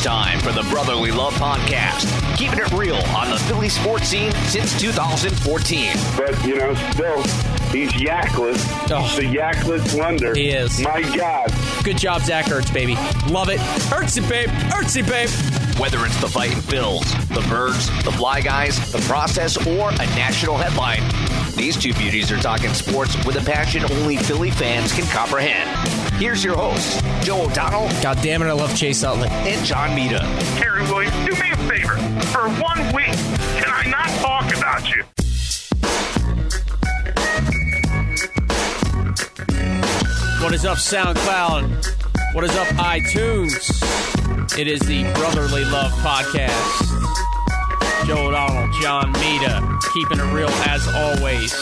It's time for the Brotherly Love Podcast, keeping it real on the Philly sports scene since 2014. But, you know, still, he's yakless. Oh. The yakless wonder. He is. My God. Good job, Zach Ertz, baby. Love it. Ertzy, babe. Ertzy, babe. Whether it's the fighting Bills, the Birds, the Fly Guys, the process, or a national headline, these two beauties are talking sports with a passion only Philly fans can comprehend. Here's your hosts, Joe O'Donnell God damn it, I love Chase Utley. and John Mita. Terry Williams, do me a favor. For one week, can I not talk about you? What is up, SoundCloud? What is up, iTunes? It is the Brotherly Love Podcast. Joe O'Donnell, John Mita, keeping it real as always.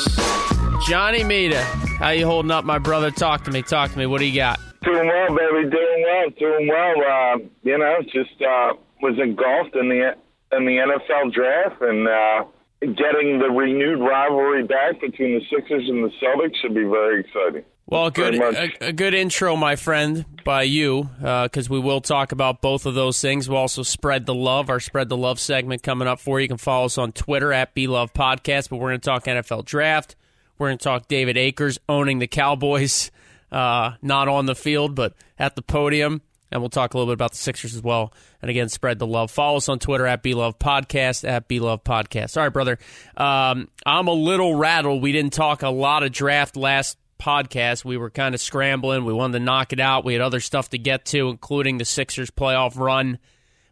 Johnny Mita, how you holding up, my brother? Talk to me, talk to me. What do you got? Doing well, baby. Doing well. Doing well. Uh, you know, just uh, was engulfed in the in the NFL draft and uh, getting the renewed rivalry back between the Sixers and the Celtics should be very exciting. Well, good, a, a good intro, my friend, by you, because we will talk about both of those things. We'll also spread the love, our spread the love segment coming up for you. You can follow us on Twitter at Love Podcast. But we're going to talk NFL draft. We're going to talk David Akers owning the Cowboys, uh, not on the field but at the podium, and we'll talk a little bit about the Sixers as well. And again, spread the love. Follow us on Twitter at Love Podcast at Love Podcast. All right, brother. Um, I'm a little rattled. We didn't talk a lot of draft last podcast. We were kind of scrambling. We wanted to knock it out. We had other stuff to get to, including the Sixers playoff run.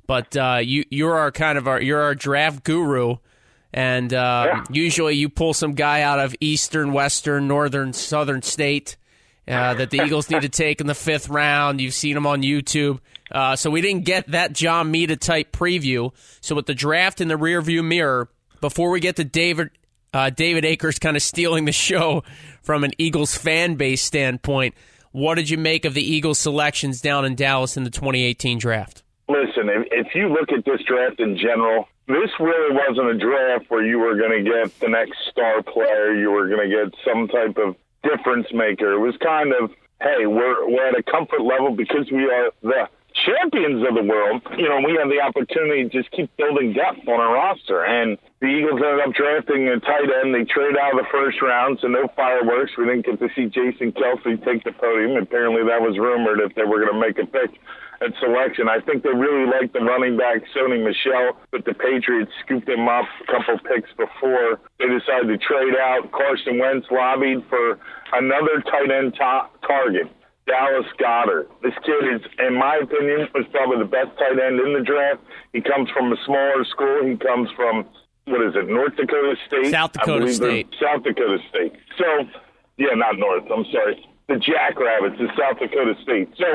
But uh, you you're our kind of our you're our draft guru, and uh, Yeah. usually you pull some guy out of Eastern, Western, Northern, Southern state uh, that the Eagles need to take in the fifth round. You've seen him on YouTube. Uh, so we didn't get that John Mita type preview. So with the draft in the rearview mirror, before we get to David uh, David Akers kind of stealing the show from an Eagles fan base standpoint, what did you make of the Eagles selections down in Dallas in the 2018 draft? Listen, if, if you look at this draft in general, this really wasn't a draft where you were going to get the next star player. You were going to get some type of difference maker. It was kind of, hey, we're we're at a comfort level because we are the champions of the world. You know, we have the opportunity to just keep building depth on our roster. And the Eagles ended up drafting a tight end. They traded out of the first round, so no fireworks. We didn't get to see Jason Kelce take the podium. Apparently, that was rumored if they were going to make a pick at selection. I think they really liked the running back, Sony Michel, but the Patriots scooped him up a couple picks before they decided to trade out. Carson Wentz lobbied for another tight end ta- target. Dallas Goedert. This kid is, in my opinion, was probably the best tight end in the draft. He comes from a smaller school. He comes from what is it, North Dakota State? South Dakota State. South Dakota State. So, yeah, not North. I'm sorry. The Jackrabbits is South Dakota State. So,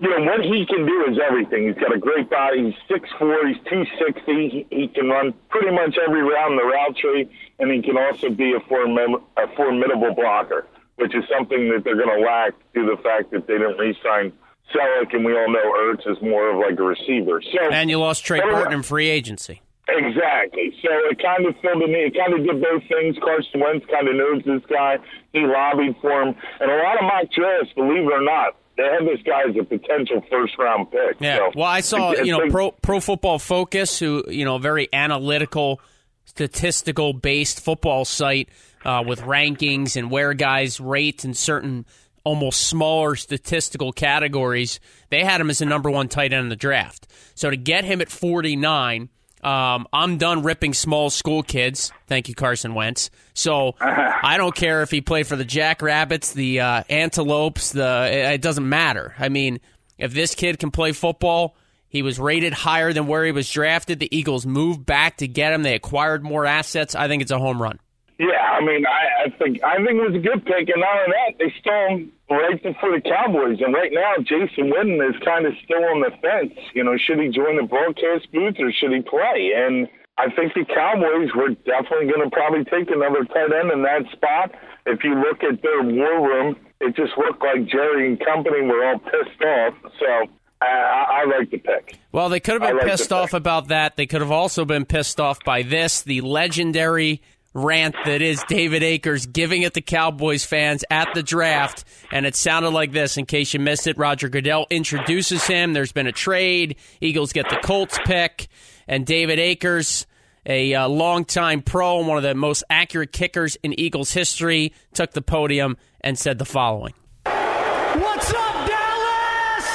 you know, what he can do is everything. He's got a great body. He's 6'4", he's 260. He, he can run pretty much every round in the route tree, and he can also be a, formid- a formidable blocker, which is something that they're going to lack due to the fact that they didn't re-sign Celek, and we all know Ertz is more of like a receiver. So, And you lost Trey Burton in free agency. Exactly. So it kind of filled in. It kind of did both things. Carson Wentz kind of knows this guy. He lobbied for him, and a lot of mock drafts, believe it or not, they have this guy as a potential first round pick. Yeah. So, well, I saw you know pro Pro Football Focus, who you know very analytical, statistical based football site uh, with rankings and where guys rate in certain almost smaller statistical categories. They had him as the number one tight end in the draft. So to get him at forty nine. Um, I'm done ripping small school kids. Thank you, Carson Wentz. So I don't care if he played for the Jackrabbits, the uh, Antelopes. The it, it doesn't matter. I mean, if this kid can play football, he was rated higher than where he was drafted. The Eagles moved back to get him. They acquired more assets. I think it's a home run. Yeah, I mean, I, I think I think it was a good pick, and not only that, they stole him right before the Cowboys. And right now, Jason Witten is kind of still on the fence. You know, should he join the broadcast booth or should he play? And I think the Cowboys were definitely going to probably take another tight end in that spot. If you look at their war room, it just looked like Jerry and company were all pissed off. So I, I, like the pick. Well, they could have been like pissed off about that. They could have also been pissed off by this, the legendary rant that is David Akers giving it to Cowboys fans at the draft. And it sounded like this in case you missed it. Roger Goodell introduces him. There's been a trade. Eagles get the Colts pick. And David Akers, a uh, longtime pro and one of the most accurate kickers in Eagles history, took the podium and said the following What's up, Dallas?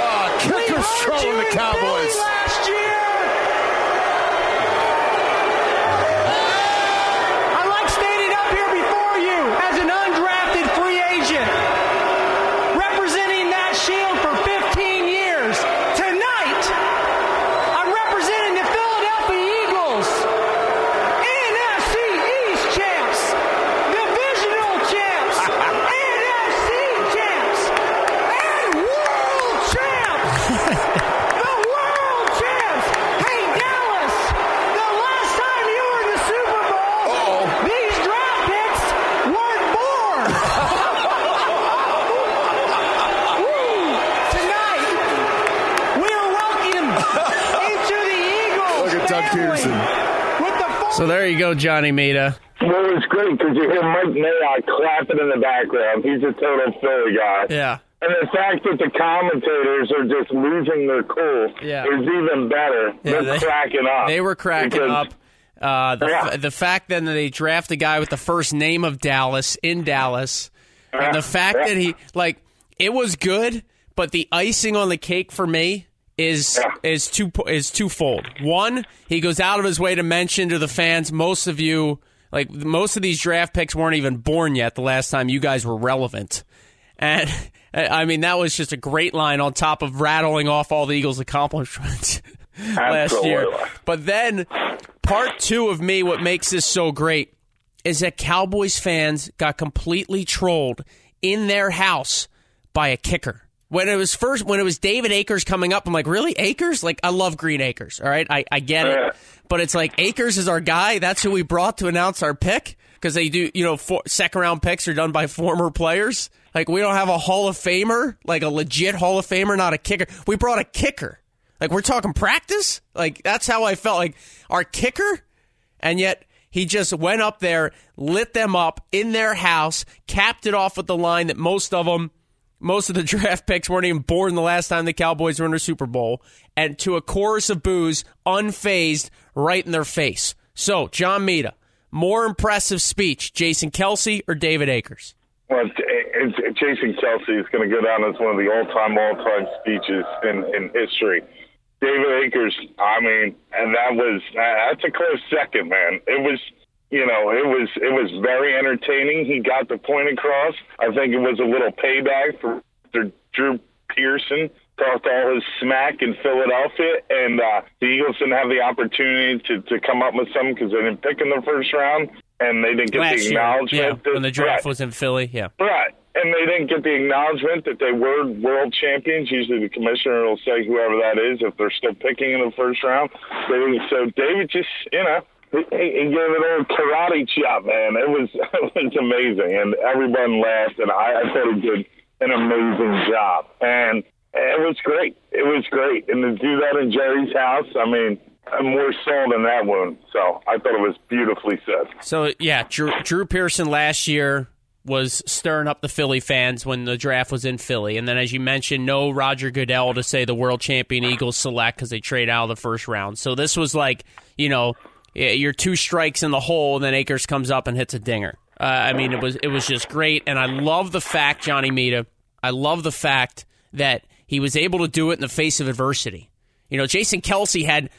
Oh, kickers trolling the Cowboys. Last year. I like standing up here before you as an undrafted free agent, representing that shield for 15 years. Tonight, I'm representing the Philadelphia Eagles, NFC East champs, divisional champs, NFC champs, and world champs. The world champs! Hey, Dallas! The last time you were in the Super Bowl, these draft picks weren't born! Woo! Tonight, we are welcome into the Eagles Look at Doug family Pederson. With the So there you go, Johnny Mita. Well, it's great because you hear Mike Mayock clapping in the background. He's a total Philly guy. Yeah. And the fact that the commentators are just losing their cool Yeah. is even better. Yeah, They're they- cracking up. They were cracking up. Uh, the, Yeah. the fact then that they draft a guy with the first name of Dallas in Dallas, and the fact that he like it was good, but the icing on the cake for me is Yeah. is two is twofold. One, he goes out of his way to mention to the fans, most of you like most of these draft picks weren't even born yet. The last time you guys were relevant, and I mean that was just a great line on top of rattling off all the Eagles' accomplishments last year. But then part two of me, what makes this so great is that Cowboys fans got completely trolled in their house by a kicker. When it was first, when it was David Akers coming up, I'm like, really, Akers? Like, I love Green Acres. All right, I, I get it, but it's like Akers is our guy. That's who we brought to announce our pick because they do, you know, for, second round picks are done by former players. Like, we don't have a Hall of Famer, like a legit Hall of Famer, not a kicker. We brought a kicker. Like, we're talking practice. Like, that's how I felt. Like, our kicker and yet he just went up there, lit them up in their house, capped it off with the line that most of them, most of the draft picks weren't even born the last time the Cowboys were in a Super Bowl, and to a chorus of boos, unfazed, right in their face. So, John Mita, more impressive speech, Jason Kelce or David Akers? Well, Jason Kelce is going to go down as one of the all-time, all-time speeches in, in history. David Akers, I mean, and that was that's a close second, man. It was, you know, it was it was very entertaining. He got the point across. I think it was a little payback for. Drew Pearson. Talked all his smack in Philadelphia, and uh, the Eagles didn't have the opportunity to, to come up with something because they didn't pick in the first round, and they didn't get Last the year, acknowledgement. yeah, that- when the draft Right. was in Philly, yeah. Right. And they didn't get the acknowledgement that they were world champions. Usually the commissioner will say whoever that is if they're still picking in the first round. They. So David just, you know, he, he gave it a little karate chop, man. It was it was amazing, and everyone laughed, and I, I thought he did an amazing job, and it was great. It was great, and to do that in Jerry's house, I mean, I'm more salt than that wound. So I thought it was beautifully said. So yeah, Drew, Drew Pearson last year was stirring up the Philly fans when the draft was in Philly, and then as you mentioned, no Roger Goodell to say the world champion Eagles select because they trade out of the first round. So this was like you know you're two strikes in the hole, and then Akers comes up and hits a dinger. Uh, I mean, it was it was just great, and I love the fact Johnny Mita. I love the fact that he was able to do it in the face of adversity. You know, Jason Kelce had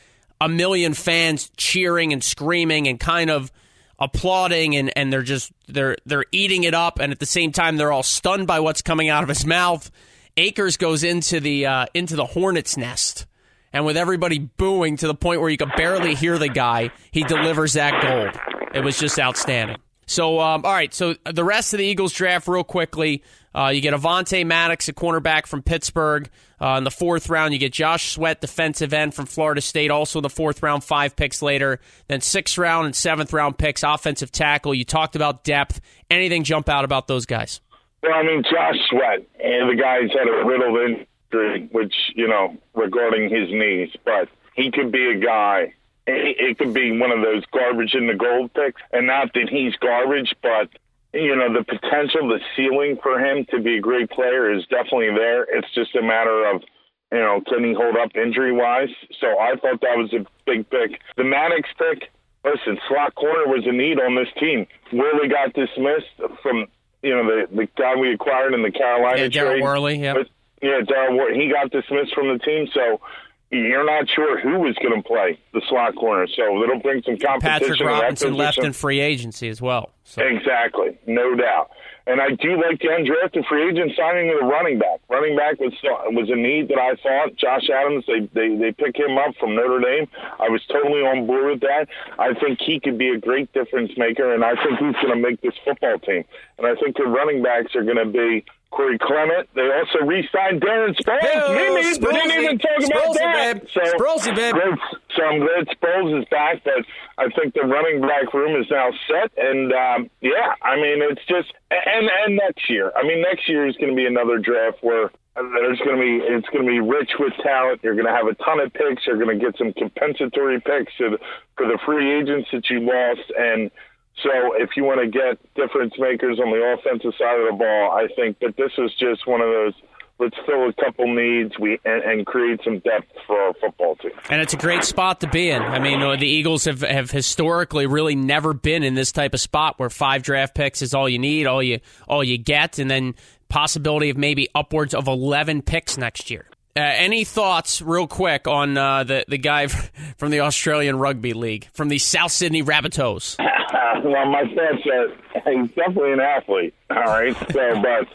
a million fans cheering and screaming and kind of applauding and, and they're just they're they're eating it up and at the same time they're all stunned by what's coming out of his mouth. Akers goes into the uh, into the hornet's nest and with everybody booing to the point where you could barely hear the guy, he delivers that gold. It was just outstanding. So, um, all right. So the rest of the Eagles draft, real quickly. Uh, you get Avonte Maddox, a cornerback from Pittsburgh. Uh, in the fourth round, you get Josh Sweat, defensive end from Florida State, also in the fourth round, five picks later. Then sixth round and seventh round picks, offensive tackle. You talked about depth. Anything jump out about those guys? Well, I mean, Josh Sweat, and the guy's had a riddled which, you know, regarding his knees, but he could be a guy it, could be one of those garbage in the gold picks, and not that he's garbage, but you know the potential, the ceiling for him to be a great player is definitely there. It's just a matter of you know can he hold up injury wise. So I thought that was a big pick. The Maddox pick. Listen, slot corner was a need on this team. Worley got dismissed from you know the the guy we acquired in the Carolina Yeah, trade. Worley, yeah. But, yeah, Worley. He got dismissed from the team, so you're not sure who was going to play the slot corner. So it'll bring some competition. Patrick Robinson left in free agency as well. So. Exactly, no doubt. And I do like the undrafted free agent signing of the running back. Running back was was a need that I thought. Josh Adams, they they they pick him up from Notre Dame. I was totally on board with that. I think he could be a great difference maker, and I think he's going to make this football team. And I think the running backs are going to be Corey Clement. They also re-signed Darren Sproles. Hey-o, Mimi, we didn't even talk about Sprolesy, that. babe. So, Sprolesy, babe. So I'm glad Sproles is back, but I think the running back room is now set. And um, yeah, I mean, it's just and and next year. I mean, next year is going to be another draft where there's going to be it's going to be rich with talent. You're going to have a ton of picks. You're going to get some compensatory picks for the, for the free agents that you lost and. So if you want to get difference makers on the offensive side of the ball, I think that this is just one of those. Let's fill a couple needs we and, and create some depth for our football team. And it's a great spot to be in. I mean, uh, the Eagles have, have historically really never been in this type of spot where five draft picks is all you need, all you all you get, and then possibility of maybe upwards of eleven picks next year. Uh, any thoughts, real quick, on uh, the the guy from the Australian Rugby League, from the South Sydney Rabbitohs? well, my are he's definitely an athlete. All right, so but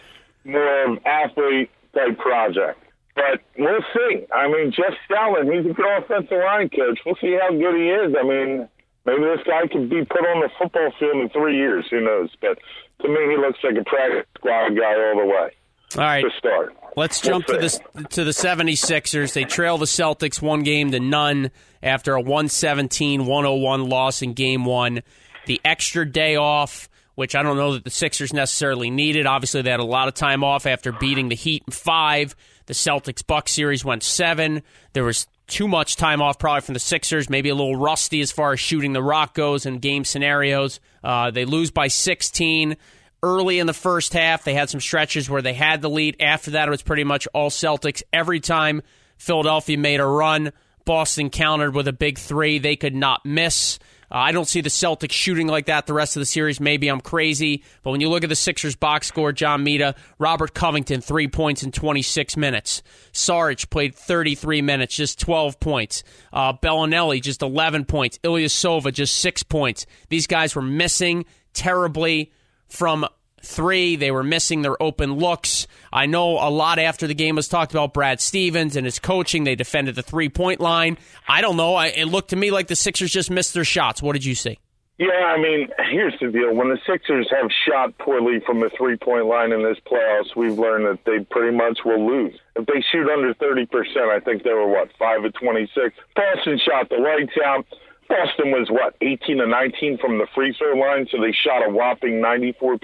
more of athlete type project. But we'll see. I mean, Jeff Stelling, he's a good offensive line coach. We'll see how good he is. I mean, maybe this guy could be put on the football field in three years. Who knows? But to me, he looks like a practice squad guy all the way. All right, To start. Let's We'll jump to see. the to the 76ers. They trail the Celtics one game to none after a 117-101 loss in game 1. The extra day off, which I don't know that the Sixers necessarily needed. Obviously, they had a lot of time off after beating the Heat in 5. The Celtics Bucks series went 7. There was too much time off probably from the Sixers, maybe a little rusty as far as shooting the rock goes in game scenarios. Uh, they lose by 16 early in the first half. They had some stretches where they had the lead. After that, it was pretty much all Celtics. Every time Philadelphia made a run, Boston countered with a big three. They could not miss. Uh, I don't see the Celtics shooting like that the rest of the series. Maybe I'm crazy, but when you look at the Sixers box score, John Mita, Robert Covington, three points in 26 minutes. Sarge played 33 minutes, just 12 points. Uh, Belinelli, just 11 points. Ilyasova, just six points. These guys were missing terribly from three. They were missing their open looks. I know a lot after the game was talked about Brad Stevens and his coaching. They defended the three point line. I don't know. I, it looked to me like the Sixers just missed their shots. What did you see? Yeah, I mean, here's the deal. When the Sixers have shot poorly from the three point line in this playoffs, we've learned that they pretty much will lose. If they shoot under 30%, I think they were, what, 5 of 26. Boston shot the lights out. Boston was, what, 18 to 19 from the free throw line, so they shot a whopping 94%.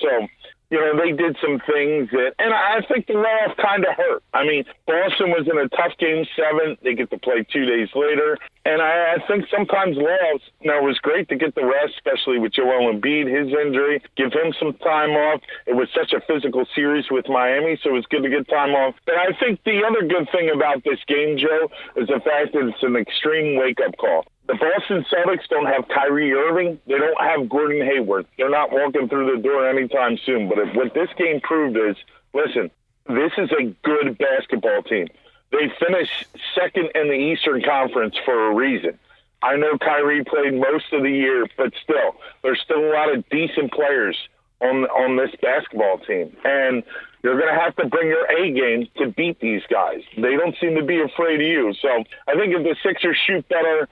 So, you know, they did some things that, and I think the layoff kind of hurt. I mean, Boston was in a tough game seven. They get to play two days later. And I, I think sometimes layoffs, you it was great to get the rest, especially with Joel Embiid, his injury, give him some time off. It was such a physical series with Miami, so it was good to get time off. But I think the other good thing about this game, Joe, is the fact that it's an extreme wake up call. The Boston Celtics don't have Kyrie Irving. They don't have Gordon Hayward. They're not walking through the door anytime soon. But if, what this game proved is, listen, this is a good basketball team. They finished second in the Eastern Conference for a reason. I know Kyrie played most of the year, but still, there's still a lot of decent players on on this basketball team, and you're going to have to bring your A game to beat these guys. They don't seem to be afraid of you. So I think if the Sixers shoot better,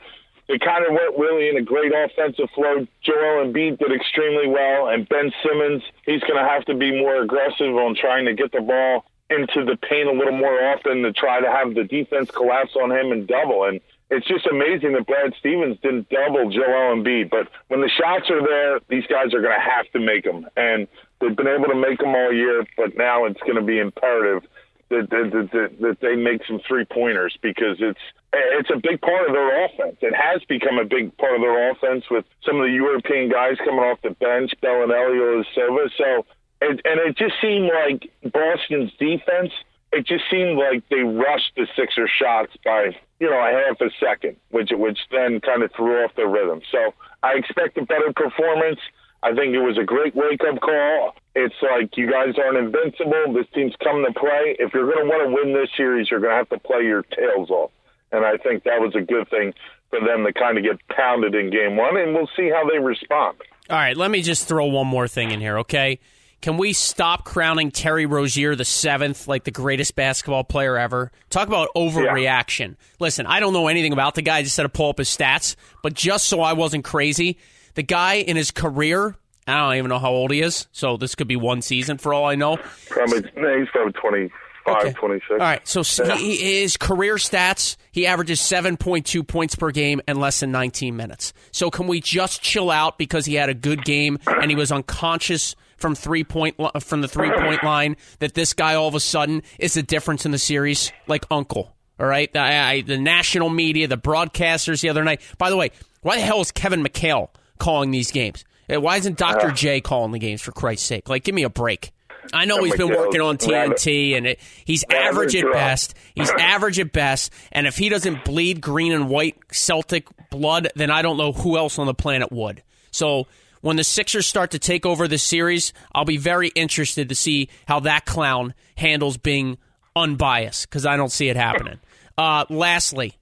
they kind of went really in a great offensive flow. Joel Embiid did extremely well, and Ben Simmons, he's going to have to be more aggressive on trying to get the ball into the paint a little more often to try to have the defense collapse on him and double. And it's just amazing that Brad Stevens didn't double Joel Embiid. But when the shots are there, these guys are going to have to make them. And they've been able to make them all year, but now it's going to be imperative that that, that, that, they make some three pointers because it's it's a big part of their offense. It has become a big part of their offense with some of the European guys coming off the bench, Belinelli, Silva. So, and, and it just seemed like Boston's defense. It just seemed like they rushed the Sixer shots by you know a half a second, which which then kind of threw off their rhythm. So I expect a better performance. I think it was a great wake up call. It's like you guys aren't invincible. This team's coming to play. If you're going to want to win this series, you're going to have to play your tails off. And I think that was a good thing for them to kind of get pounded in game one, and we'll see how they respond. All right, let me just throw one more thing in here, okay? Can we stop crowning Terry Rozier the seventh like the greatest basketball player ever? Talk about overreaction. Yeah. Listen, I don't know anything about the guy. I just had to pull up his stats, but just so I wasn't crazy, the guy in his career, I don't even know how old he is, so this could be one season for all I know. Probably, he's probably 20, okay. 26. All right. So yeah. he, his career stats, he averages 7.2 points per game and less than 19 minutes. So can we just chill out because he had a good game and he was unconscious from three point from the three point line that this guy all of a sudden is the difference in the series like uncle. All right. I, I, the national media, the broadcasters the other night. By the way, why the hell is Kevin McHale calling these games? Why isn't Dr. Uh, J calling the games for Christ's sake? Like, give me a break. I know he's been working on TNT, and it, he's average at best. He's average at best, and if he doesn't bleed green and white Celtic blood, then I don't know who else on the planet would. So when the Sixers start to take over the series, I'll be very interested to see how that clown handles being unbiased because I don't see it happening. Uh, lastly,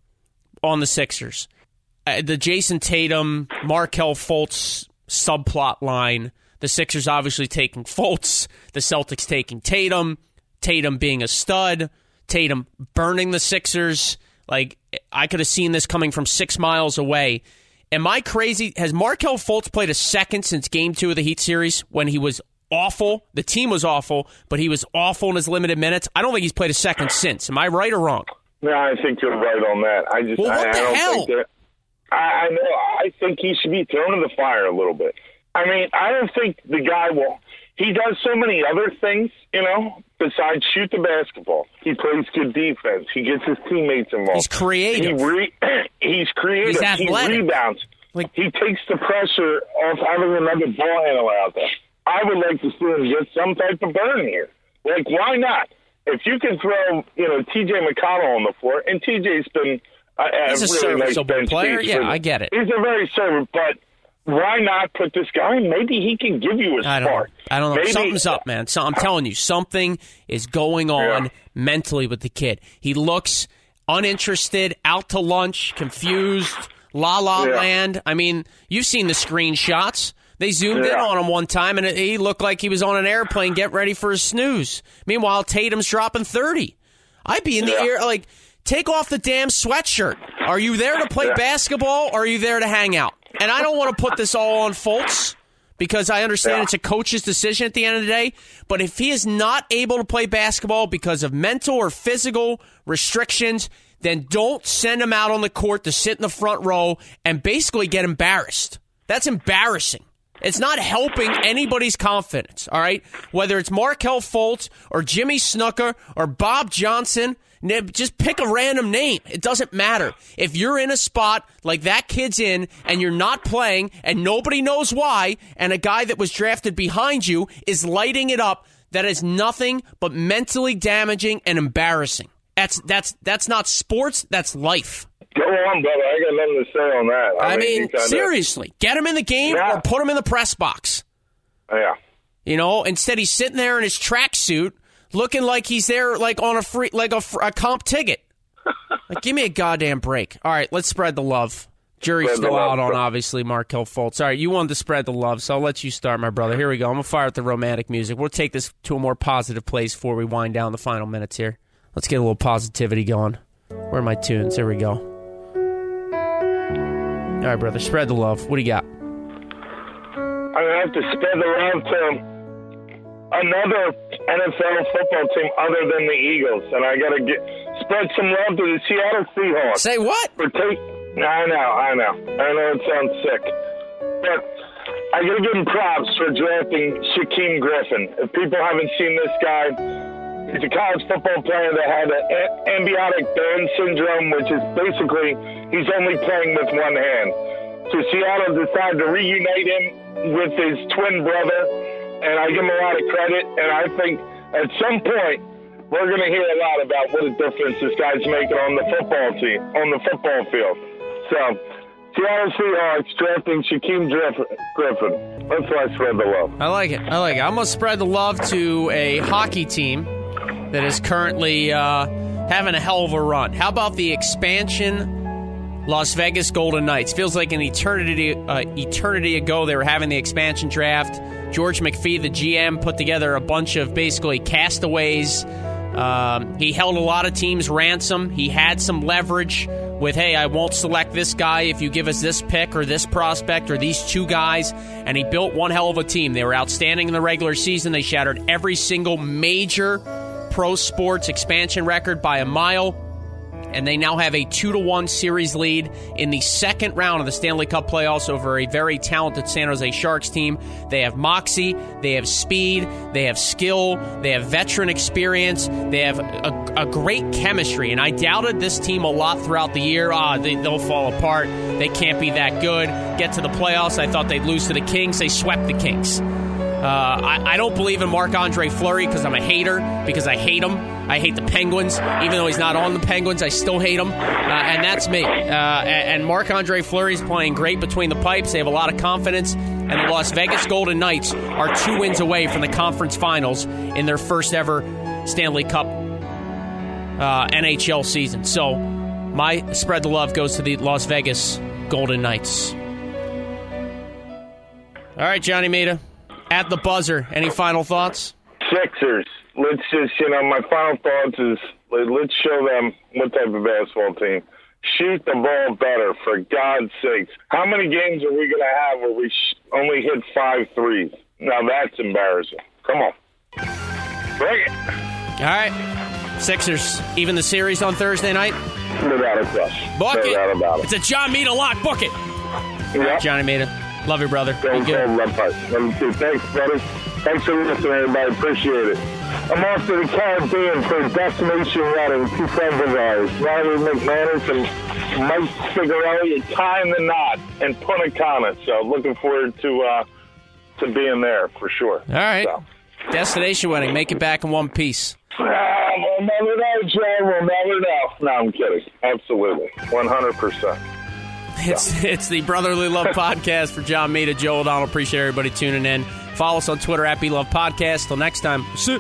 on the Sixers, uh, the Jayson Tatum, Markelle Fultz subplot line the Sixers obviously taking Fultz, the Celtics taking Tatum, Tatum being a stud, Tatum burning the Sixers. Like I could have seen this coming from six miles away. Am I crazy? Has Markelle Fultz played a second since Game Two of the Heat series when he was awful? The team was awful, but he was awful in his limited minutes. I don't think he's played a second since. Am I right or wrong? No, I think you're right on that. I just well, what I, the I hell? I, I know. I think he should be thrown in the fire a little bit. I mean, I don't think the guy will. He does so many other things, you know, besides shoot the basketball. He plays good defense. He gets his teammates involved. He's creative. He re, he's creative. He's. He rebounds. Like he takes the pressure off having another ball handler out there. I would like to see him get some type of burn here. Like, why not? If you can throw, you know, T.J. McConnell on the floor, and T.J.'s been a, a he's a really nice player. Yeah, I get it. He's a very servant, but why not put this guy? in? Maybe he can give you a I don't. Know. I don't know. Maybe, Something's up, man. So I'm telling you, something is going on Yeah. mentally with the kid. He looks uninterested, out to lunch, confused, la la Yeah. land. I mean, you've seen the screenshots. They zoomed in on him one time, and he looked like he was on an airplane getting ready for a snooze. Meanwhile, Tatum's dropping 30. I'd be in the Yeah. air, like, take off the damn sweatshirt. Are you there to play Yeah. basketball, or are you there to hang out? And I don't want to put this all on Fultz because I understand Yeah. it's a coach's decision at the end of the day. But if he is not able to play basketball because of mental or physical restrictions, then don't send him out on the court to sit in the front row and basically get embarrassed. That's embarrassing. It's not helping anybody's confidence, all right? Whether it's Markelle Fultz or Jimmy Snooker or Bob Johnson, just pick a random name. It doesn't matter. If you're in a spot like that kid's in and you're not playing and nobody knows why, and a guy that was drafted behind you is lighting it up, that is nothing but mentally damaging and embarrassing. That's that's that's not sports, that's life. Go on, brother. I got nothing to say on that. I, mean, you kinda- seriously, get him in the game Yeah. or put him in the press box. Yeah. You know, instead he's sitting there in his tracksuit, looking like he's there, like on a free, like a, a comp ticket. like, give me a goddamn break. All right, let's spread the love. Jury's Spread still love, out on bro. obviously Markelle Fultz. All right, you wanted to spread the love, so I'll let you start, my brother. Here we go. I'm gonna fire up the romantic music. We'll take this to a more positive place before we wind down the final minutes here. Let's get a little positivity going. Where are my tunes? Here we go. All right, brother, spread the love. What do you got? Gonna have to spread the love to another NFL football team other than the Eagles, and I gotta get spread some love to the Seattle Seahawks. Say what? for take. I know, I know, I know it sounds sick, but I gotta give him props for drafting Shaquem Griffin. If people haven't seen this guy, He's a college football player that had an amniotic band syndrome, which is basically he's only playing with one hand. So Seattle decided to reunite him with his twin brother, and I give him a lot of credit. And I think at some point we're going to hear a lot about what a difference this guy's making on the football team, on the football field. So Seattle Seahawks drafting Shaquem Griffin. Let's why I spread the love. I like it. I like it. I'm going to spread the love to a hockey team that is currently uh, having a hell of a run. How about the expansion Las Vegas Golden Knights? Feels like an eternity uh, eternity ago they were having the expansion draft. George McPhee, the GM, put together a bunch of basically castaways. Um, he held a lot of teams ransom. He had some leverage with, hey, I won't select this guy if you give us this pick or this prospect or these two guys. And he built one hell of a team. They were outstanding in the regular season. They shattered every single major pro sports expansion record by a mile. And they now have a 2 to 1 series lead in the second round of the Stanley Cup playoffs over a very talented San Jose Sharks team. They have moxie, they have speed, they have skill, they have veteran experience, they have a, a great chemistry. And I doubted this team a lot throughout the year. Ah, they, they'll fall apart. They can't be that good. Get to the playoffs. I thought they'd lose to the Kings. They swept the Kings. Uh, I, I, don't believe in Marc Andre Fleury because I'm a hater, because I hate him. I hate the Penguins. Even though he's not on the Penguins, I still hate him. Uh, and that's me. Uh, and Marc Andre Fleury is playing great between the pipes. They have a lot of confidence. And the Las Vegas Golden Knights are two wins away from the conference finals in their first ever Stanley Cup uh, NHL season. So my spread the love goes to the Las Vegas Golden Knights. All right, Johnny Mita at the buzzer. Any final thoughts? Sixers. Let's just, you know, my final thoughts is let's show them what type of basketball team. Shoot the ball better, for God's sakes. How many games are we going to have where we sh- only hit five threes? Now that's embarrassing. Come on. Bring it. All right. Sixers, even the series on Thursday night? Without a question. Book it. about it. It's a John Mita lock. Book it. Yep. Johnny Mita. Love you, brother. Don't Be good. love part. Thanks, brother. Thanks for listening, everybody. Appreciate it. I'm off to the Caribbean for a destination wedding. Two friends of ours, Riley McManus and Mike Figarelli, tying the knot in Punta Cana. So looking forward to uh, to being there for sure. All right. So. Destination wedding. Make it back in one piece. Ah, we'll never know, Joe. We'll never know. No, I'm kidding. Absolutely. 100%. It's it's the Brotherly Love Podcast for John Mita, Joe O'Donnell. Appreciate everybody tuning in. Follow us on Twitter at Love Podcast. Till next time. See.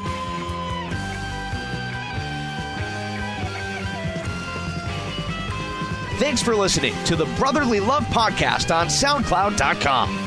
Thanks for listening to the Brotherly Love Podcast on SoundCloud.com.